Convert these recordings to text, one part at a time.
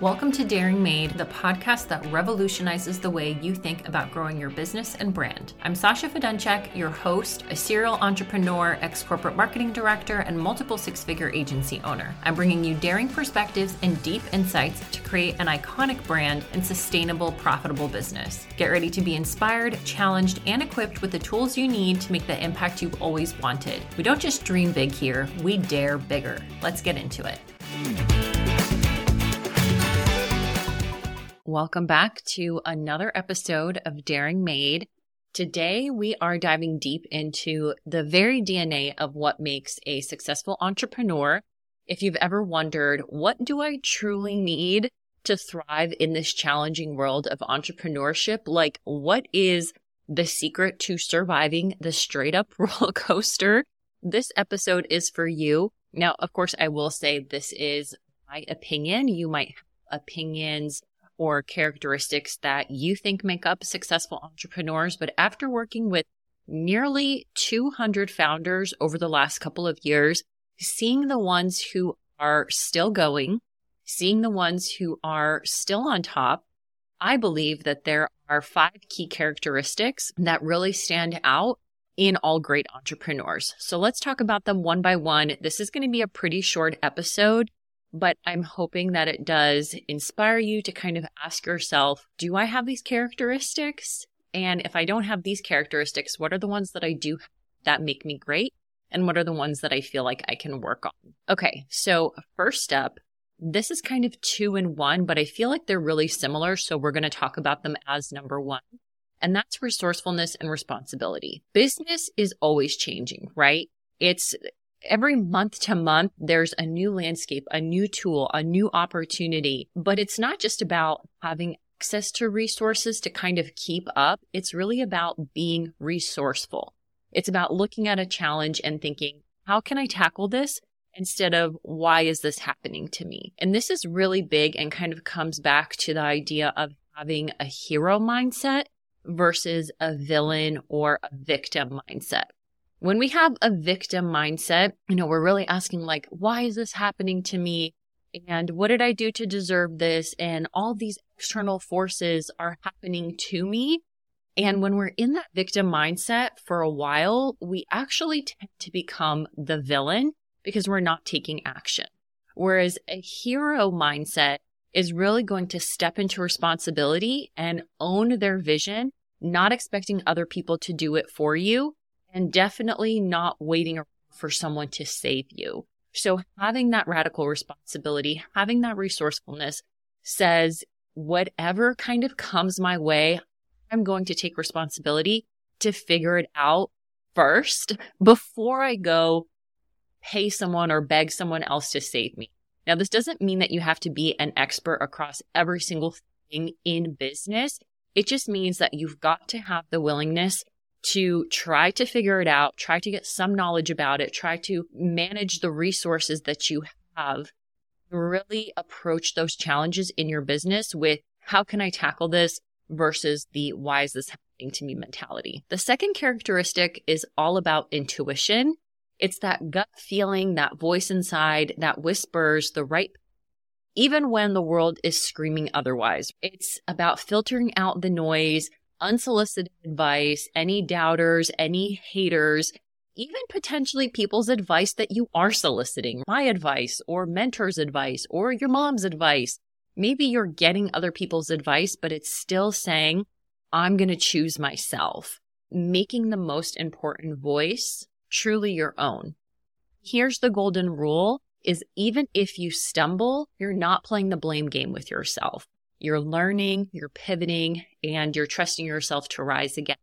Welcome to Daring Made, the podcast that revolutionizes the way you think about growing your business and brand. I'm Sasha Feduncek, your host, a serial entrepreneur, ex corporate marketing director, and multiple six figure agency owner. I'm bringing you daring perspectives and deep insights to create an iconic brand and sustainable, profitable business. Get ready to be inspired, challenged, and equipped with the tools you need to make the impact you've always wanted. We don't just dream big here, we dare bigger. Let's get into it. Welcome back to another episode of Daring Made. Today, we are diving deep into the very DNA of what makes a successful entrepreneur. If you've ever wondered, what do I truly need to thrive in this challenging world of entrepreneurship? Like, what is the secret to surviving the straight up roller coaster? This episode is for you. Now, of course, I will say this is my opinion. You might have opinions or characteristics that you think make up successful entrepreneurs. But after working with nearly 200 founders over the last couple of years, seeing the ones who are still going, seeing the ones who are still on top, I believe that there are five key characteristics that really stand out in all great entrepreneurs. So let's talk about them one by one. This is going to be a pretty short episode but I'm hoping that it does inspire you to kind of ask yourself, do I have these characteristics? And if I don't have these characteristics, what are the ones that I do that make me great? And what are the ones that I feel like I can work on? Okay, so first up, this is kind of two in one, but I feel like they're really similar. So we're going to talk about them as number one. And that's resourcefulness and responsibility. Business is always changing, right? It's every month to month, there's a new landscape, a new tool, a new opportunity. But it's not just about having access to resources to kind of keep up. It's really about being resourceful. It's about looking at a challenge and thinking, how can I tackle this? Instead of why is this happening to me? And this is really big and kind of comes back to the idea of having a hero mindset versus a villain or a victim mindset. When we have a victim mindset, you know, we're really asking like, why is this happening to me? And what did I do to deserve this? And all these external forces are happening to me. And when we're in that victim mindset for a while, we actually tend to become the villain because we're not taking action. Whereas a hero mindset is really going to step into responsibility and own their vision, not expecting other people to do it for you and definitely not waiting for someone to save you. So having that radical responsibility, having that resourcefulness says whatever kind of comes my way, I'm going to take responsibility to figure it out first before I go pay someone or beg someone else to save me. Now, this doesn't mean that you have to be an expert across every single thing in business. It just means that you've got to have the willingness to try to figure it out, try to get some knowledge about it, try to manage the resources that you have, really approach those challenges in your business with how can I tackle this versus the why is this happening to me mentality. The second characteristic is all about intuition. It's that gut feeling, that voice inside that whispers the right even when the world is screaming otherwise. It's about filtering out the noise, unsolicited advice, any doubters, any haters, even potentially people's advice that you are soliciting, my advice or mentor's advice or your mom's advice. Maybe you're getting other people's advice, but it's still saying, I'm going to choose myself, making the most important voice truly your own. Here's the golden rule is even if you stumble, you're not playing the blame game with yourself. You're learning, you're pivoting, and you're trusting yourself to rise again.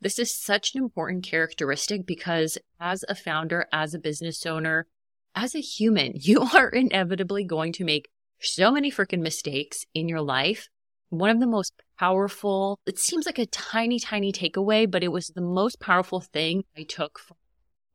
This is such an important characteristic because as a founder, as a business owner, as a human, you are inevitably going to make so many freaking mistakes in your life. One of the most powerful, it seems like a tiny, tiny takeaway, but it was the most powerful thing I took from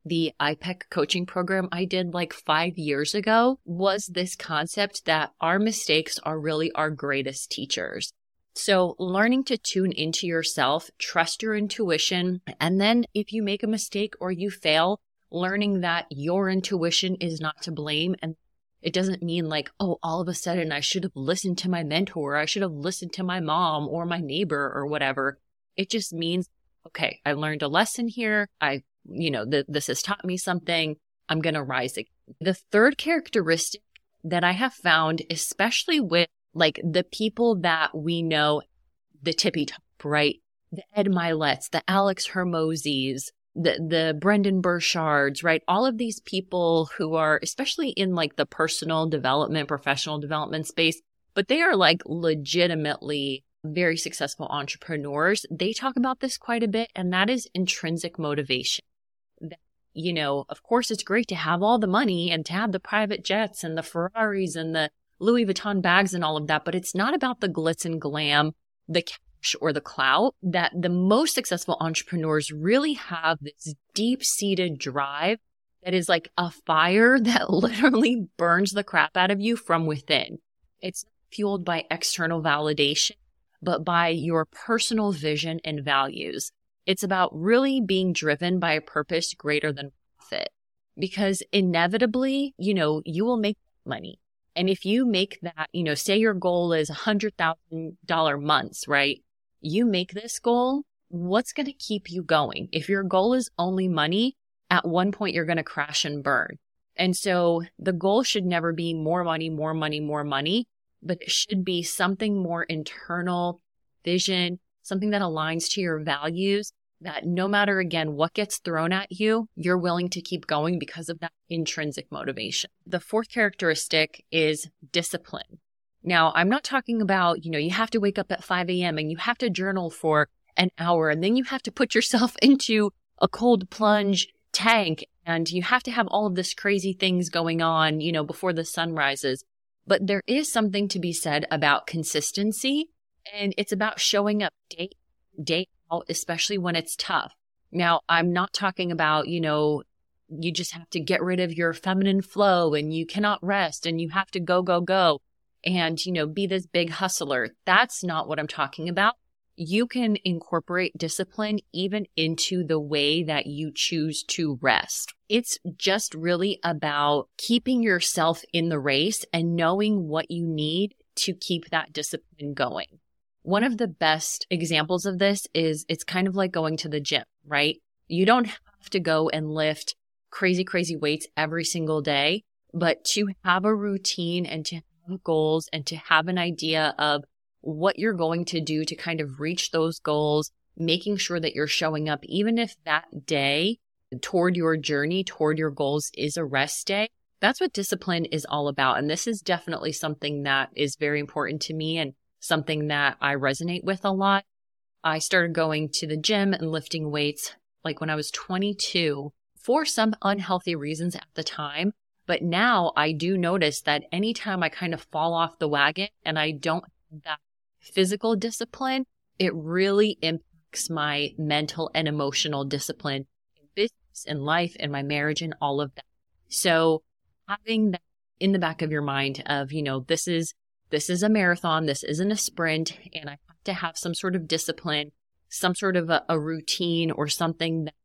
the IPEC coaching program I did like five years ago was this concept that our mistakes are really our greatest teachers. So learning to tune into yourself, trust your intuition, and then if you make a mistake or you fail, learning that your intuition is not to blame and It doesn't mean like, oh, all of a sudden I should have listened to my mentor, I should have listened to my mom or my neighbor or whatever. It just means, okay, I learned a lesson here. I, you know, th- this has taught me something. I'm going to rise again. The third characteristic that I have found, especially with like the people that we know, the tippy top, right? The Ed Myletts, the Alex Hormozis, the the Brendon Burchards, right? All of these people who are especially in like the personal development, professional development space, but they are like legitimately very successful entrepreneurs. They talk about this quite a bit and that is intrinsic motivation. You know, of course it's great to have all the money and to have the private jets and the Ferraris and the Louis Vuitton bags and all of that, but it's not about the glitz and glam, the cash or the clout that the most successful entrepreneurs really have this deep seated drive that is like a fire that literally burns the crap out of you from within. It's fueled by external validation, but by your personal vision and values. It's about really being driven by a purpose greater than profit because inevitably, you know, you will make money. And if you make that, you know, say your goal is $100,000 months, right? you make this goal, what's going to keep you going? If your goal is only money, at one point you're going to crash and burn. And so the goal should never be more money, more money, more money, but it should be something more internal vision, something that aligns to your values that no matter again what gets thrown at you, you're willing to keep going because of that intrinsic motivation. The fourth characteristic is discipline. Now, I'm not talking about, you know, you have to wake up at 5 a.m. and you have to journal for an hour and then you have to put yourself into a cold plunge tank and you have to have all of this crazy things going on, you know, before the sun rises. But there is something to be said about consistency and it's about showing up day, day out, especially when it's tough. Now, I'm not talking about, you know, you just have to get rid of your feminine flow and you cannot rest and you have to go, go, go and, you know, be this big hustler. That's not what I'm talking about. You can incorporate discipline even into the way that you choose to rest. It's just really about keeping yourself in the race and knowing what you need to keep that discipline going. One of the best examples of this is it's kind of like going to the gym, right? You don't have to go and lift crazy, crazy weights every single day, but to have a routine and to have goals and to have an idea of what you're going to do to kind of reach those goals, making sure that you're showing up, even if that day toward your journey, toward your goals is a rest day. That's what discipline is all about. And this is definitely something that is very important to me and something that I resonate with a lot. I started going to the gym and lifting weights like when I was 22 for some unhealthy reasons at the time. But now I do notice that anytime I kind of fall off the wagon and I don't have that physical discipline, it really impacts my mental and emotional discipline in business and life and my marriage and all of that. So having that in the back of your mind of, you know, this is, this is a marathon. This isn't a sprint and I have to have some sort of discipline, some sort of a, a routine or something that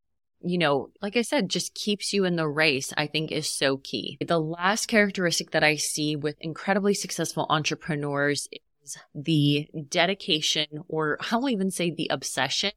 you know, like I said, just keeps you in the race, I think is so key. The last characteristic that I see with incredibly successful entrepreneurs is the dedication, or I'll even say the obsession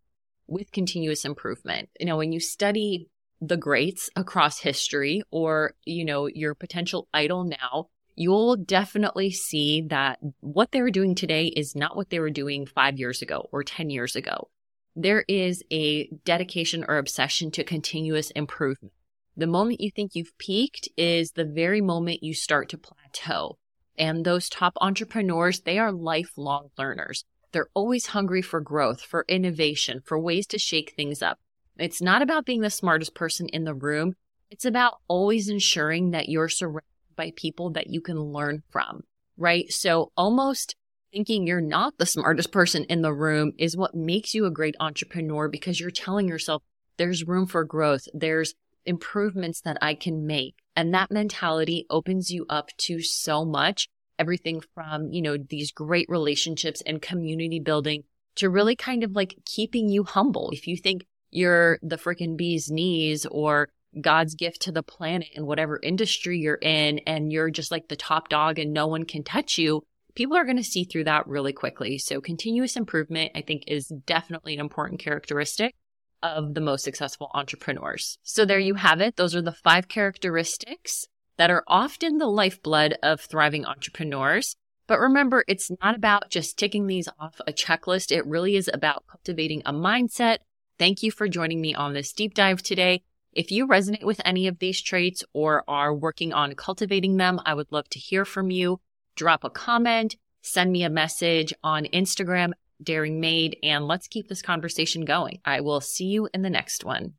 with continuous improvement. You know, when you study the greats across history or, you know, your potential idol now, you'll definitely see that what they're doing today is not what they were doing five years ago or 10 years ago there is a dedication or obsession to continuous improvement. The moment you think you've peaked is the very moment you start to plateau. And those top entrepreneurs, they are lifelong learners. They're always hungry for growth, for innovation, for ways to shake things up. It's not about being the smartest person in the room. It's about always ensuring that you're surrounded by people that you can learn from, right? So almost thinking you're not the smartest person in the room is what makes you a great entrepreneur because you're telling yourself there's room for growth. There's improvements that I can make. And that mentality opens you up to so much. Everything from, you know, these great relationships and community building to really kind of like keeping you humble. If you think you're the freaking bee's knees or God's gift to the planet in whatever industry you're in, and you're just like the top dog and no one can touch you, people are going to see through that really quickly. So, continuous improvement, I think, is definitely an important characteristic of the most successful entrepreneurs. So, there you have it. Those are the five characteristics that are often the lifeblood of thriving entrepreneurs. But remember, it's not about just ticking these off a checklist. It really is about cultivating a mindset. Thank you for joining me on this deep dive today. If you resonate with any of these traits or are working on cultivating them, I would love to hear from you. Drop a comment, send me a message on Instagram, Daring Made, and let's keep this conversation going. I will see you in the next one.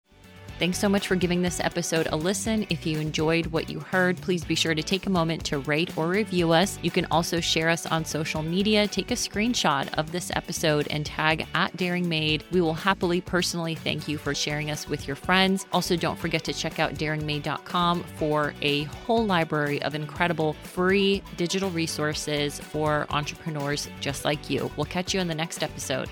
Thanks so much for giving this episode a listen. If you enjoyed what you heard, please be sure to take a moment to rate or review us. You can also share us on social media. Take a screenshot of this episode and tag at Daring Made. We will happily personally thank you for sharing us with your friends. Also, don't forget to check out daringmade.com for a whole library of incredible free digital resources for entrepreneurs just like you. We'll catch you in the next episode.